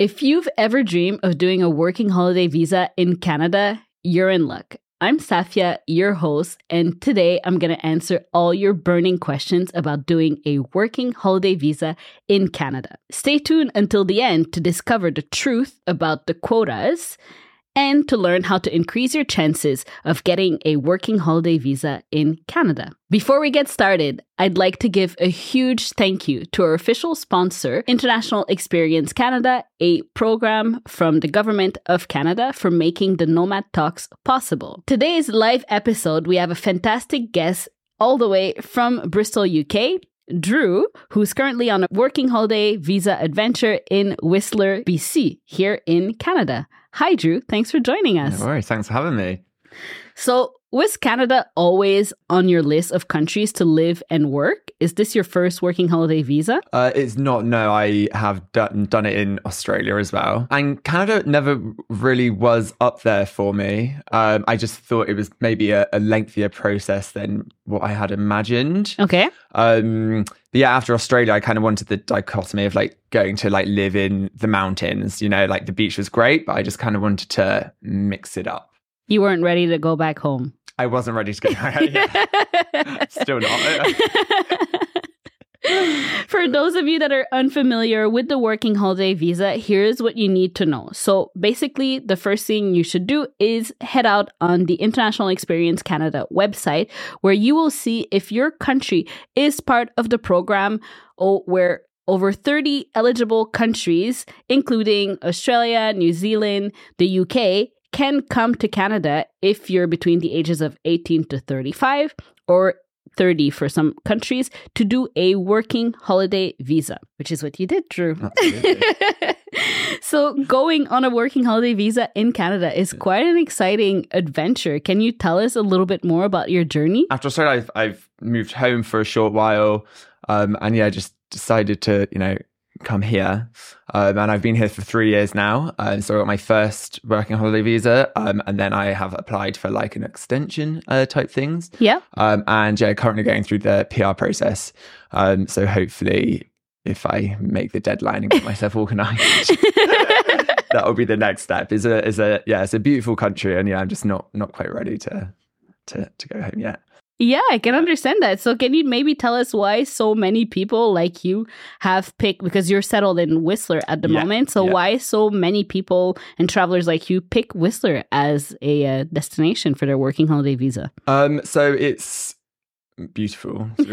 If you've ever dreamed of doing a working holiday visa in Canada, you're in luck. I'm Safia, your host, and today I'm going to answer all your burning questions about doing a working holiday visa in Canada. Stay tuned until the end to discover the truth about the quotas and to learn how to increase your chances of getting a working holiday visa in Canada. Before we get started, I'd like to give a huge thank you to our official sponsor, International Experience Canada, a program from the Government of Canada for making the Nomad Talks possible. Today's live episode, we have a fantastic guest all the way from Bristol, UK. Drew, who's currently on a working holiday visa adventure in Whistler, BC, here in Canada. Hi, Drew. Thanks for joining us. No worries. Thanks for having me. So, was Canada always on your list of countries to live and work? Is this your first working holiday visa? Uh, it's not. No, I have done, done it in Australia as well. And Canada never really was up there for me. Um, I just thought it was maybe a, a, lengthier process than what I had imagined. Okay. Um, but yeah, after Australia, I kind of wanted the dichotomy of like going to like live in the mountains. You know, like the beach was great, but I just kind of wanted to mix it up. You weren't ready to go back home. I wasn't ready to get go. Still not. For those of you that are unfamiliar with the working holiday visa, here's what you need to know. So, basically, the first thing you should do is head out on the International Experience Canada website, where you will see if your country is part of the program or where over 30 eligible countries, including Australia, New Zealand, the UK, can come to Canada if you're between the ages of 18 to 35 or 30 for some countries to do a working holiday visa, which is what you did, Drew. so, going on a working holiday visa in Canada is quite an exciting adventure. Can you tell us a little bit more about your journey? After I've, I've moved home for a short while. Um, and yeah, just decided to, you know, come here. Um, and I've been here for three years now. Uh, so I got my first working holiday visa. Um, and then I have applied for like an extension uh, type things. Yeah. Um, and yeah, currently going through the PR process. Um, so hopefully, if I make the deadline and get myself organized. that will be the next step. Is a is a yeah, it's a beautiful country, and yeah, I'm just not not quite ready to to to go home yet. Yeah, I can understand that. So, can you maybe tell us why so many people like you have picked because you're settled in Whistler at the yeah, moment? So, yeah. why so many people and travelers like you pick Whistler as a uh, destination for their working holiday visa? Um, so it's beautiful. Duh.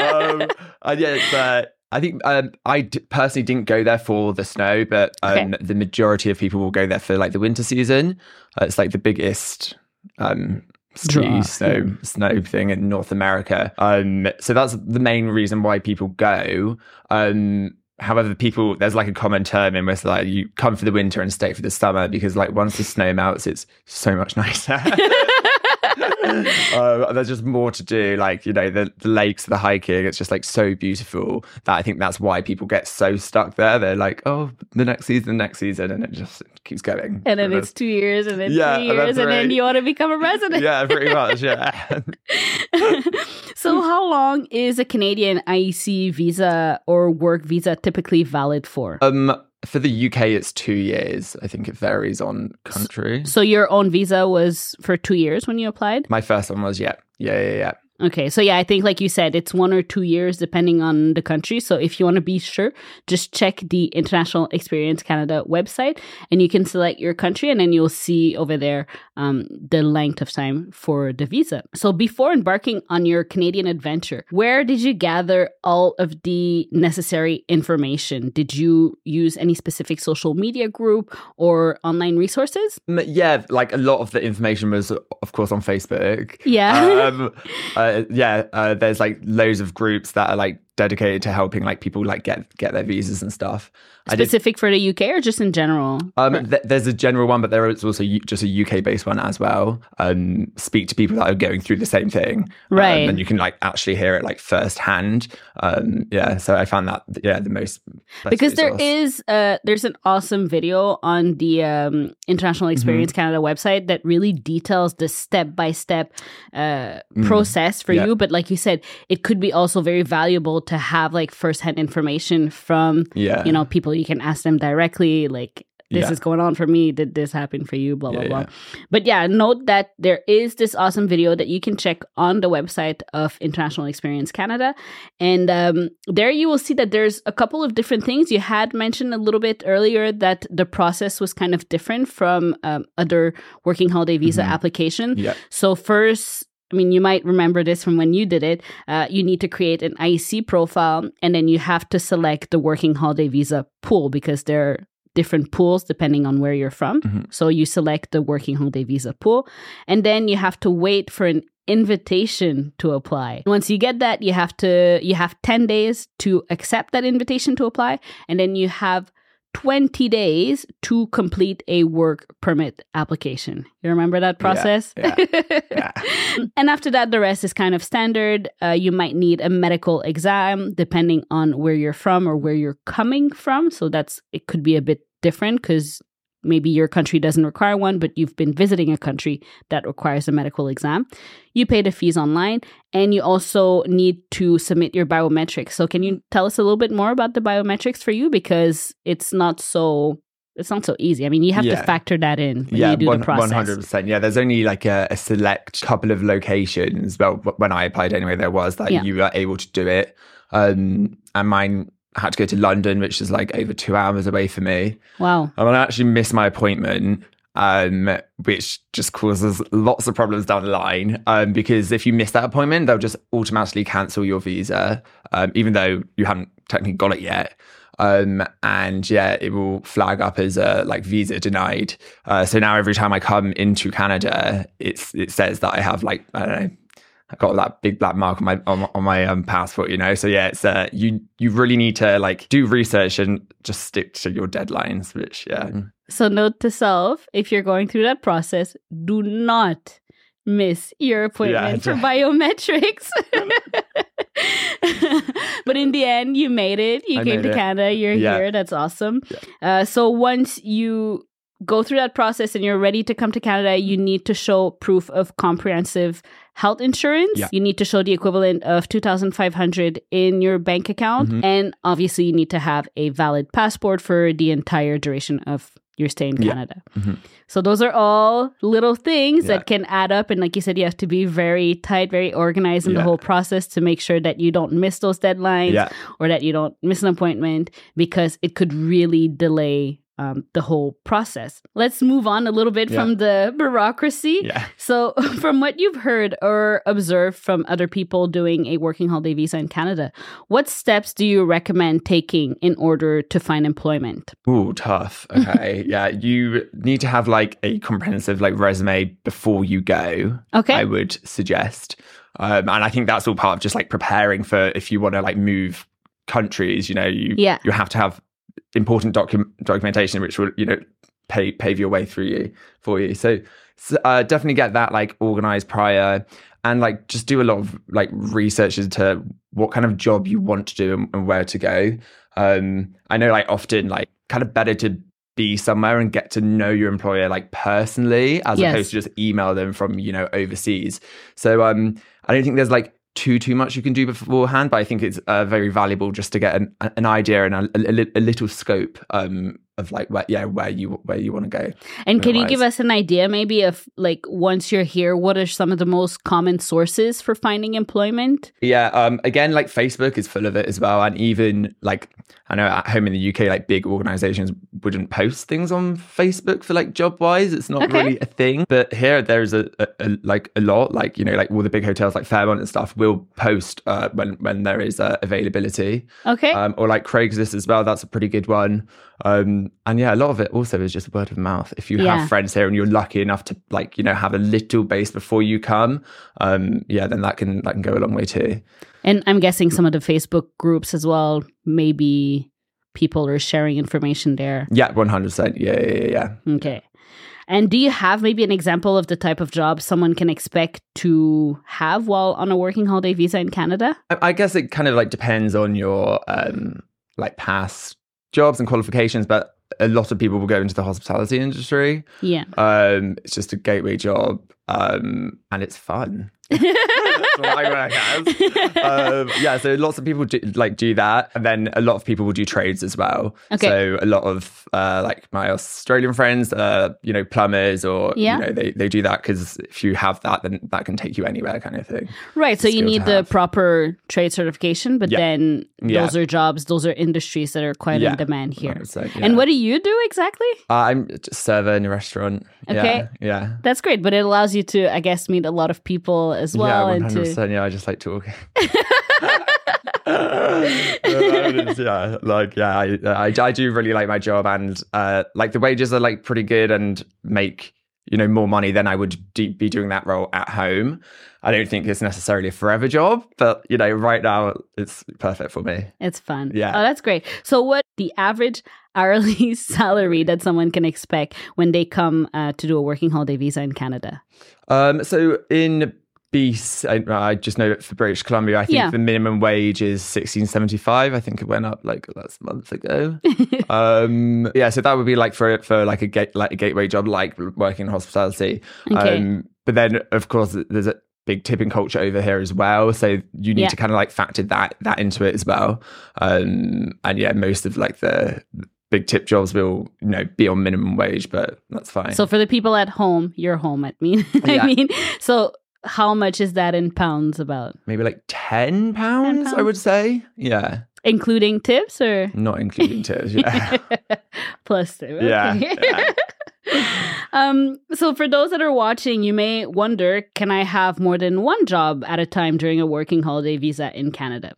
um, and yeah, it's, uh, I think um, I d- personally didn't go there for the snow, but um, okay. the majority of people will go there for like the winter season. Uh, it's like the biggest um, ski snow snow thing in North America. Um, so that's the main reason why people go. Um, however, people there's like a common term in which like you come for the winter and stay for the summer because like once the snow melts, it's so much nicer. uh, there's just more to do. Like, you know, the, the lakes, the hiking, it's just like so beautiful that I think that's why people get so stuck there. They're like, oh, the next season, the next season, and it just keeps going. And then it's two years, and then yeah, three years, and, and then you want to become a resident. yeah, pretty much. Yeah. so, how long is a Canadian IEC visa or work visa typically valid for? Um, for the UK, it's two years. I think it varies on country. So your own visa was for two years when you applied? My first one was, yeah. Yeah, yeah, yeah. Okay, so yeah, I think like you said, it's one or two years depending on the country. So if you want to be sure, just check the International Experience Canada website, and you can select your country, and then you'll see over there um, the length of time for the visa. So before embarking on your Canadian adventure, where did you gather all of the necessary information? Did you use any specific social media group or online resources? Yeah, like a lot of the information was, of course, on Facebook. Yeah. Um, uh, uh, yeah, uh, there's like loads of groups that are like dedicated to helping like people like get get their visas and stuff. Specific did, for the UK or just in general? Um, th- there's a general one, but there is also u- just a UK based one as well. Um, speak to people that are going through the same thing, um, right? Um, and you can like actually hear it like firsthand. Um, yeah, so I found that yeah the most because there is uh there's an awesome video on the um, International Experience mm-hmm. Canada website that really details the step by step uh mm. process for yeah. you. But like you said, it could be also very valuable to have like firsthand information from yeah. you know people you can ask them directly like this Yeah. is going on for me did this happen for you blah blah Yeah, blah but yeah note that there is this awesome video that you can check on the website of international experience canada and um, there you will see that there's a couple of different things you had mentioned a little bit earlier that the process was kind of different from um, other working holiday visa Mhm. application Yeah. so first, I mean, you might remember this from when you did it. Uh, you need to create an IEC profile, and then you have to select the working holiday visa pool because there are different pools depending on where you're from. Mhm. So you select the working holiday visa pool, and then you have to wait for an invitation to apply. Once you get that, you have to you have 10 days to accept that invitation to apply, and then you have 20 days to complete a work permit application. You remember that process? yeah, yeah. and after that, the rest is kind of standard. Uh, you might need a medical exam depending on where you're from or where you're coming from. So that's it could be a bit different because maybe your country doesn't require one, but you've been visiting a country that requires a medical exam. You pay the fees online and you also need to submit your biometrics. So can you tell us a little bit more about the biometrics for you because it's not so it's not so easy. I mean, you have to factor that in when yeah, you do one the process. hundred percent. Yeah, there's only like a, a select couple of locations. Well, when I applied anyway, there was that Yeah. you were able to do it. Um, and mine had to go to London, which is like over two hours away for me. Wow. And I actually missed my appointment, um, which just causes lots of problems down the line. Um, because if you miss that appointment, they'll just automatically cancel your visa, um, even though you haven't technically got it yet. Um, and yeah, it will flag up as a like visa denied. Uh, so now every time I come into Canada, it's it says that I have like I don't know. I got that big black mark on my on, my- on my um, passport, you know. So yeah, it's uh, you you really need to like do research and just stick to your deadlines. Which yeah, So, note to self if you're going through that process, do not miss your appointment for biometrics. but in the end, you made it. You I came to it. Canada. You're Yeah. here. That's awesome. Uh, so, once you go through that process and you're ready to come to Canada, you need to show proof of comprehensive health insurance. Yeah. You need to show the equivalent of 2500 in your bank account Mhm. and obviously you need to have a valid passport for the entire duration of your stay in Yeah. Canada. Mhm. So those are all little things Yeah. that can add up and like you said you have to be very tight, very organized in the whole process to make sure that you don't miss those deadlines yeah, or that you don't miss an appointment because it could really delay um, the whole process. Let's move on a little bit Yeah. from the bureaucracy. yeah. So, from what you've heard or observed from other people doing a working holiday visa in Canada, what steps do you recommend taking in order to find employment? Ooh, tough. Okay, yeah. You need to have like a comprehensive like resume before you go. Okay. I would suggest, um, and I think that's all part of just like preparing for if you want to like move countries. You know, you Yeah. you have to have important docu- documentation which will you know pay, pave your way through you for you. So, so uh, definitely get that like organized prior. And like just do a lot of like research into what kind of job you want to do and, and where to go. Um, I know like often like kind of better to be somewhere and get to know your employer like personally as Yes. opposed to just email them from you know overseas. So um, I don't think there's like too too much you can do beforehand, but I think it's uh, very valuable just to get an, an idea and a, a, a little scope um, of like where yeah where you where you want to go. And can you give us an idea maybe of like once you're here, what are some of the most common sources for finding employment? Yeah, um, again, like Facebook is full of it as well, and even like I know at home in the UK, like big organizations wouldn't post things on Facebook for like job wise. It's not Okay. really a thing, but here there's a, a, a like a lot, like you know, like all the big hotels like Fairmont and stuff will post uh, when when there is uh, availability, Okay. um, or like Craigslist as well. That's a pretty good one. Um, and yeah, a lot of it also is just word of mouth. If you Yeah. have friends here and you're lucky enough to like you know have a little base before you come, um, yeah, then that can that can go a long way too. and I'm guessing some of the Facebook groups as well, maybe people are sharing information there. Yeah, one hundred percent. Yeah, yeah, yeah, yeah. Okay. And do you have maybe an example of the type of job someone can expect to have while on a working holiday visa in Canada? I, I guess it kind of like depends on your um like past jobs and qualifications, but a lot of people will go into the hospitality industry. Yeah. Um, it's just a gateway job, um, and it's fun. My work as. Um, yeah, so lots of people do, like do that, and then a lot of people will do trades as well. Okay. So a lot of uh, like my Australian friends, uh, you know, plumbers, or Yeah. you know, they they do that because if you have that, then that can take you anywhere, kind of thing. Right. So you need the proper trade certification, but Yeah. then Yeah. those are jobs, those are industries that are quite in demand here. Yeah. And what do you do exactly? Uh, I'm just server in a restaurant. Okay. Yeah. Yeah. That's great, but it allows you to, I guess, meet a lot of people as well, yeah, and to hundred percent. Yeah, I just like talking. yeah, like yeah, I, I I do really like my job, and uh, like the wages are like pretty good, and make you know more money than I would be doing that role at home. I don't think it's necessarily a forever job, but you know, right now it's perfect for me. it's fun. Yeah. Oh, that's great. So, what the average hourly salary that someone can expect when they come uh, to do a working holiday visa in Canada? Um, so in BC, I, I just know that for British Columbia, I think Yeah. the minimum wage is sixteen seventy five. I think it went up like last month ago. um, yeah, so that would be like for for like a gate like a gateway job, like working in hospitality. Okay. Um, but then of course there's a big tipping culture over here as well, so you need Yeah. to kind of like factor that that into it as well. Um, and yeah, most of like the big tip jobs will you know be on minimum wage, but that's fine. So, for the people at home, you're home. I mean, I mean, so how much is that in pounds? About maybe like 10 pounds, I pounds? would say. Yeah. including tips or Not including tips. Yeah. plus tip? Yeah, yeah. um, so for those that are watching, you may wonder, can I have more than one job at a time during a working holiday visa in Canada?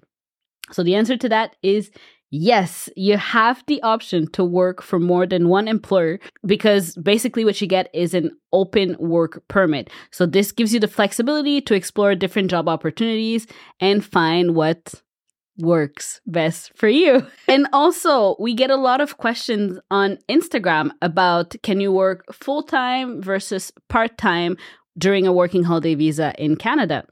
So the answer to that is yes, you have the option to work for more than one employer because basically what you get is an open work permit. So this gives you the flexibility to explore different job opportunities and find what works best for you. And also, we get a lot of questions on Instagram about can you work full time versus part time during a working holiday visa in Canada?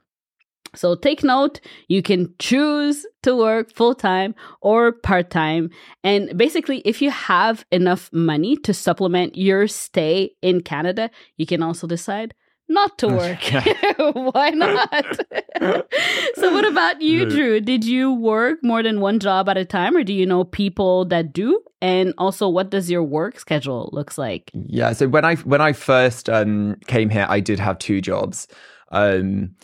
So take note, you can choose to work full time or part time. And basically, if you have enough money to supplement your stay in Canada, you can also decide not to work. Why not? so, what about you, Drew? Did you work more than one job at a time, or do you know people that do? And also, what does your work schedule looks like? yeah. So when I when I first um, came here, I did have two jobs. Um,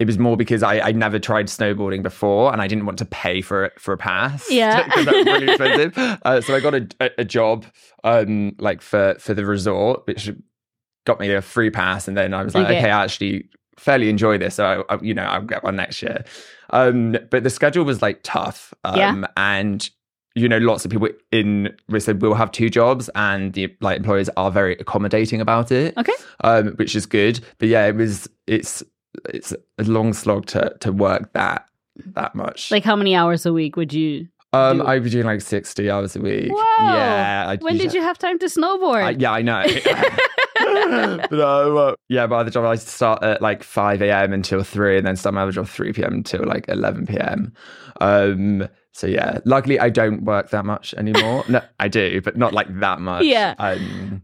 it was more because I I never tried snowboarding before, and I didn't want to pay for it for a pass. Yeah. because that's really expensive. Uh, so I got a, a, job um, like for for the resort, which got me a free pass, and then I was like, Okay. okay, I actually fairly enjoy this, so I, I, you know I'll get one next year. Um, but the schedule was like tough, um, Yeah. and you know lots of people in we said we'll have two jobs, and the like employers are very accommodating about it, Okay. um, which is good. But yeah, it was it's it's a long slog to to work that that much. Like, how many hours a week would you? um, do- I'd be doing like sixty hours a week. Whoa. Yeah. I When did you have time to snowboard? I, yeah, I know. but no, uh, yeah, by the job I start at like five a.m. until three, and then start my other job three p.m. until like eleven p.m. Um, so yeah, luckily I don't work that much anymore. no, I do, but not like that much. Yeah. Um,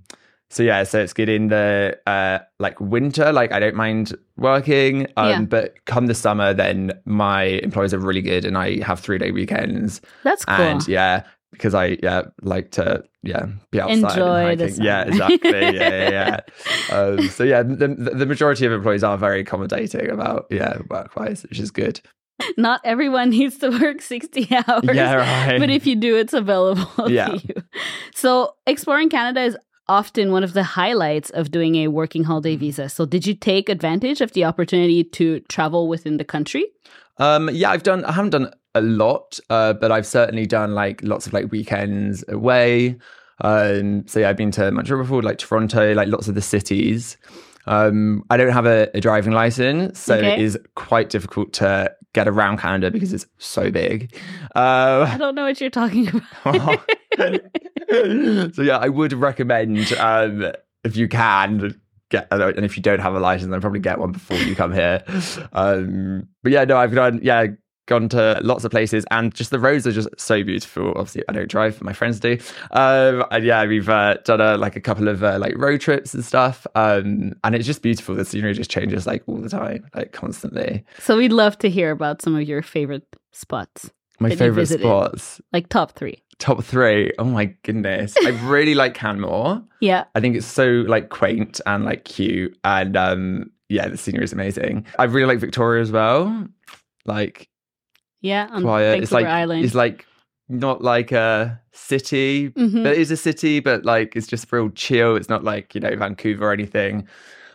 so yeah, so it's good in the uh like winter. Like I don't mind working. Um, Yeah. but come the summer, then my employers are really good, and I have three day weekends. That's cool. And yeah, because I yeah like to yeah be outside. and Enjoy the hiking. Yeah, exactly. Yeah, yeah. yeah. um, so yeah, the, the majority of employees are very accommodating about yeah work wise, which is good. Not everyone needs to work 60 hours. Yeah, right. But if you do, it's available Yeah. to you. So, exploring Canada is often one of the highlights of doing a working holiday visa. So, did you take advantage of the opportunity to travel within the country? Um, yeah, I've done. I haven't done a lot, uh, but I've certainly done like lots of like weekends away. Um, so yeah, I've been to Montreal before, like Toronto, like lots of the cities. Um, I don't have a, a driving license, so Okay. it is quite difficult to get around Canada because it's so big. Uh, I don't know what you're talking about. so yeah, I would recommend um, if you can get, and if you don't have a license, then probably get one before you come here. Um, but yeah, no, I've done yeah gone to lots of places, and just the roads are just so beautiful. Obviously, I don't drive; my friends do. Um, and yeah, we've uh, done a, like a couple of uh, like road trips and stuff, um, and it's just beautiful. The scenery just changes like all the time, like constantly. So we'd love to hear about some of your favorite spots. My favorite spots, like top three. Top three. Oh my goodness, I really like Canmore. Yeah, I think it's so like quaint and like cute, and um, yeah, the scenery is amazing. I really like Victoria as well. Like yeah, on quiet. Vancouver it's like Island. it's like not like a city, mm-hmm. but it is a city, but like it's just real chill. It's not like you know Vancouver or anything.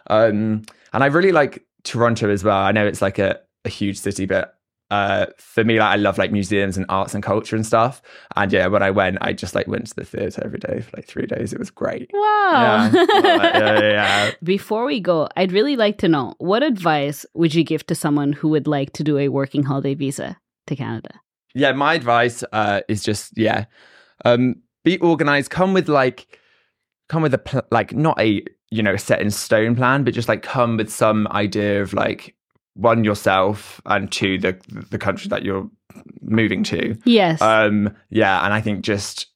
Um, and I really like Toronto as well. I know it's like a, a huge city, but uh, for me, like I love like museums and arts and culture and stuff. And yeah, when I went, I just like went to the theatre every day for like three days. It was great. Wow. Yeah. yeah, yeah. Before we go, I'd really like to know what advice would you give to someone who would like to do a working holiday visa? To Canada? Yeah, my advice uh, is just yeah, um, be organized. Come with like, come with a pl- like not a you know set in stone plan, but just like come with some idea of like one yourself and two the the country that you're moving to. Yes. Um. Yeah, and I think just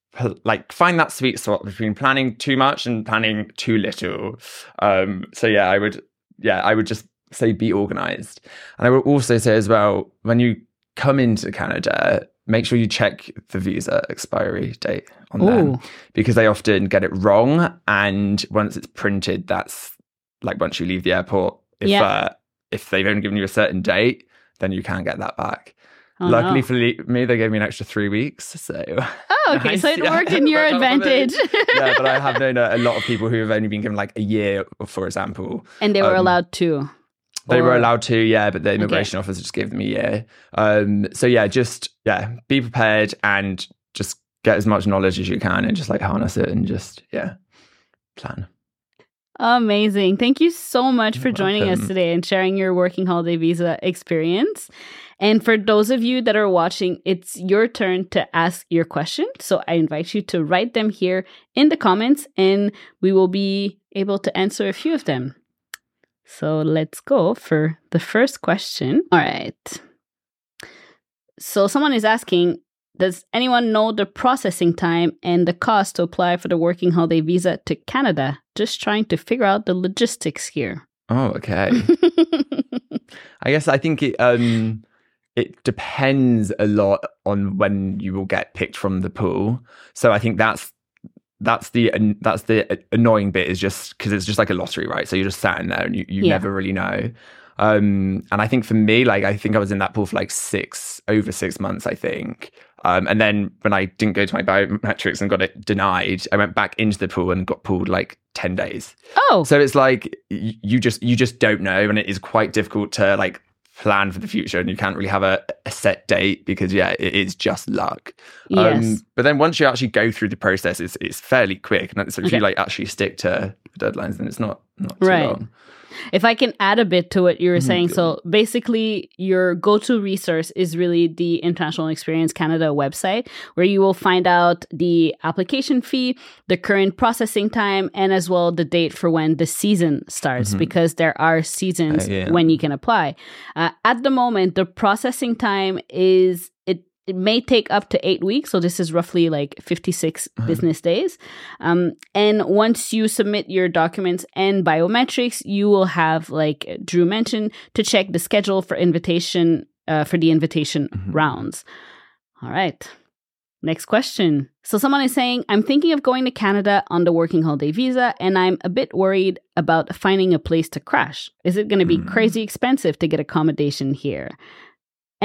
like find that sweet spot between planning too much and planning too little. Um. So yeah, I would. Yeah, I would just say be organized, and I would also say as well when you come into Canada, make sure you check the visa expiry date on Ooh. them because they often get it wrong. And once it's printed, that's like once you leave the airport, if yeah. uh, if they've only given you a certain date, then you can't get that back. Oh, Luckily no. for me, they gave me an extra three weeks. So oh, okay, so it yeah, worked in your advantage. yeah, but I have known a, a, lot of people who have only been given like a year, for example, and they were um, allowed to. They or... were allowed to, yeah, but the immigration okay. officer just gave them a year. Um, so yeah, just yeah, be prepared and just get as much knowledge as you can and just like harness it and just yeah, plan. Amazing. Thank you so much for joining us today and sharing your working holiday visa experience. And for those of you that are watching, it's your turn to ask your question. So I invite you to write them here in the comments and we will be able to answer a few of them. So let's go for the first question. All right. So someone is asking Does anyone know the processing time and the cost to apply for the working holiday visa to Canada? Just trying to figure out the logistics here. Oh, okay. I guess I think it um it depends a lot on when you will get picked from the pool. So I think that's that's the that's the annoying bit is just because it's just like a lottery, right? So you're just sat in there and you, you yeah. never really know. Um, and I think for me, like I think I was in that pool for like six over six months, I think. Um, and then when I didn't go to my biometrics and got it denied, I went back into the pool and got pulled like ten days. Oh, so it's like you just you just don't know, and it is quite difficult to like plan for the future and you can't really have a, a set date because yeah it is just luck yes. Um, but then once you actually go through the process it's, it's fairly quick and so if okay. you like actually stick to deadlines then it's not right. long if I can add a bit to what you were mm-hmm. saying, so basically, your go to resource is really the International Experience Canada website, where you will find out the application fee, the current processing time, and as well the date for when the season starts, mm-hmm. because there are seasons uh, yeah. when you can apply. Uh, at the moment, the processing time is it may take up to eight weeks. So this is roughly like 56 mm-hmm. business days. Um, and once you submit your documents and biometrics, you will have, like Drew mentioned, to check the schedule for invitation uh, for the invitation mm-hmm. rounds. All right. Next question. So someone is saying, I'm thinking of going to Canada on the working holiday visa, and I'm a bit worried about finding a place to crash. Is it going to be mm. crazy expensive to get accommodation here?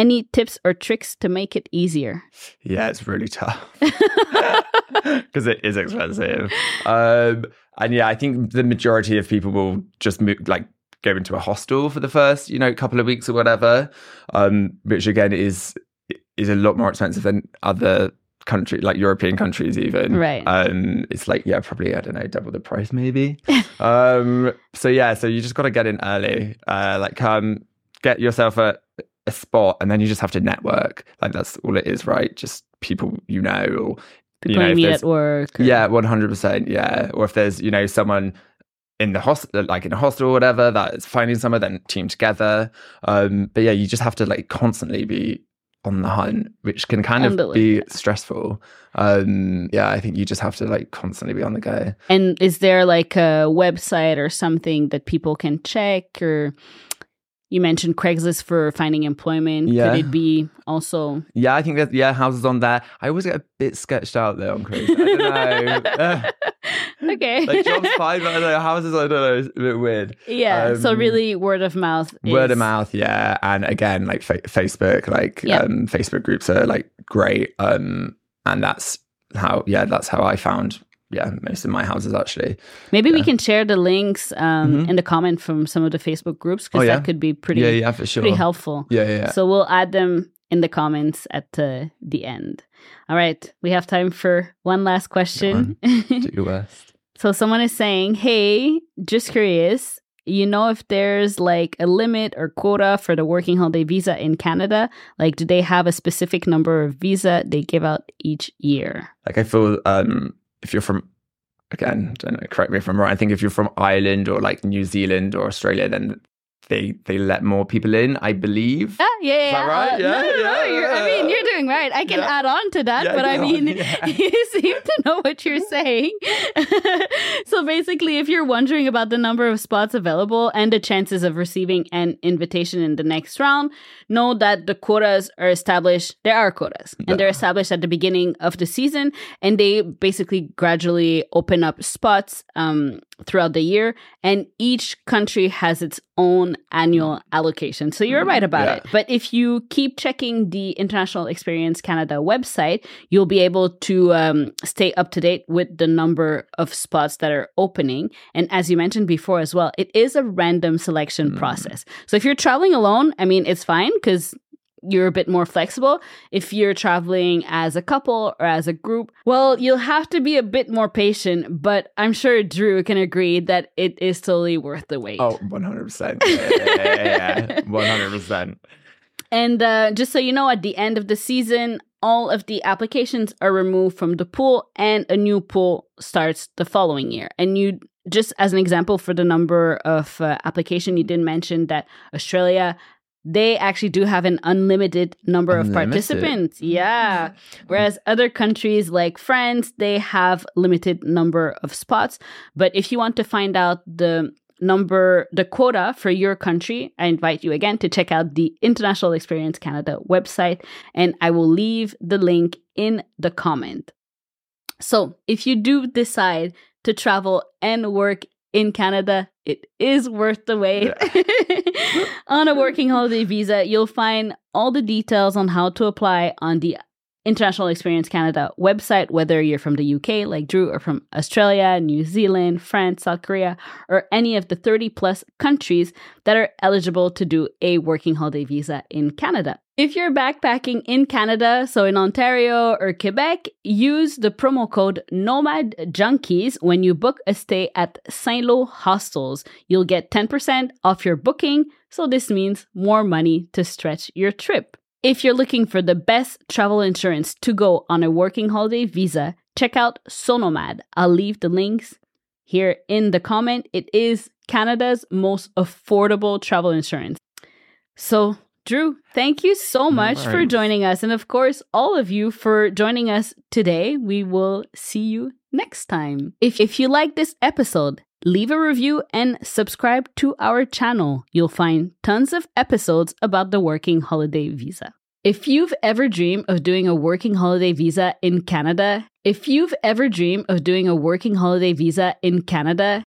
Any tips or tricks to make it easier? Yeah, it's really tough because it is expensive. Um, and yeah, I think the majority of people will just move, like go into a hostel for the first, you know, couple of weeks or whatever, um, which again is is a lot more expensive than other country like European countries even. Right. Um it's like yeah, probably I don't know, double the price maybe. um so yeah, so you just got to get in early. Uh like come get yourself a a spot and then you just have to network. Like that's all it is, right? Just people you know or people you, know, you meet at work. Or... Yeah, one hundred percent. Yeah, or if there's you know someone in the hospital, like in a hostel or whatever, that is finding someone, then team together. Um, but yeah, you just have to like constantly be on the hunt, which can kind of be stressful. Um, yeah, I think you just have to like constantly be on the go. And is there like a website or something that people can check or you mentioned Craigslist for finding employment. Yeah. Could it be also? Yeah, I think that yeah, houses on there. I always get a bit sketched out there on Craigslist. I don't know. okay. like jobs fine, but I don't know houses. I don't know. It's a bit weird. Yeah. Um, so really, word of mouth. Is... Word of mouth. Yeah, and again, like fa- Facebook, like yep. um, Facebook groups are like great. Um, and that's how yeah, that's how I found yeah, most of my houses actually. Maybe yeah. we can share the links um, mm-hmm. in the comment from some of the Facebook groups because oh, yeah? that could be pretty, yeah, yeah, for sure. pretty helpful. Yeah, yeah, yeah. So we'll add them in the comments at uh, the end. All right, we have time for one last question. Do your best. so someone is saying, "Hey, just curious." You know if there's like a limit or quota for the working holiday visa in Canada? Like, do they have a specific number of visa they give out each year? Like, I feel um, if you're from again, don't know, correct me if I'm wrong. I think if you're from Ireland or like New Zealand or Australia, then they they let more people in, I believe. Ah, yeah, yeah, yeah. right? Uh, yeah, no, no, yeah, no, I mean, you're doing right. I can add on to that, but I mean, you seem to know what you're saying. so basically, if you're wondering about the number of spots available and the chances of receiving an invitation in the next round, know that the quotas are established. There are quotas, and they're established at the beginning of the season, and they basically gradually open up spots um, throughout the year, and each country has its own annual allocation. So you're right about yeah. it. But if you keep checking the International Experience Canada website, you'll be able to um, stay up to date with the number of spots that are opening. And as you mentioned before as well, it is a random selection mm. process. So if you're traveling alone, I mean, it's fine because you're a bit more flexible. If you're traveling as a couple or as a group, well, you'll have to be a bit more patient, but I'm sure Drew can agree that it is totally worth the wait. Oh, 100%. Yeah, yeah, yeah, 100%. And uh, just so you know, at the end of the season, all of the applications are removed from the pool and a new pool starts the following year. And you just as an example for the number of uh, application you didn't mention that Australia they actually do have an unlimited number unlimited. of participants. Mm-hmm. Yeah. Whereas other countries like France, they have limited number of spots. But if you want to find out the number, the quota for your country, I invite you again to check out the International Experience Canada website, and I will leave the link in the comment. So if you do decide to travel and work in Canada, it is worth the wait. Yeah. on a working holiday visa, you'll find all the details on how to apply on the International Experience Canada website, whether you're from the UK, like Drew, or from Australia, New Zealand, France, South Korea, or any of the 30 plus countries that are eligible to do a working holiday visa in Canada. If you're backpacking in Canada, so in Ontario or Quebec, use the promo code Nomad Junkies when you book a stay at Saintlo Hostels. You'll get 10% off your booking, so this means more money to stretch your trip. If you're looking for the best travel insurance to go on a working holiday visa, check out Sonomad. I'll leave the links here in the comment. It is Canada's most affordable travel insurance. So, Drew, thank you so much right. for joining us. And of course, all of you for joining us today. We will see you next time. If, if you like this episode, leave a review and subscribe to our channel. You'll find tons of episodes about the working holiday visa. If you've ever dreamed of doing a working holiday visa in Canada, if you've ever dreamed of doing a working holiday visa in Canada,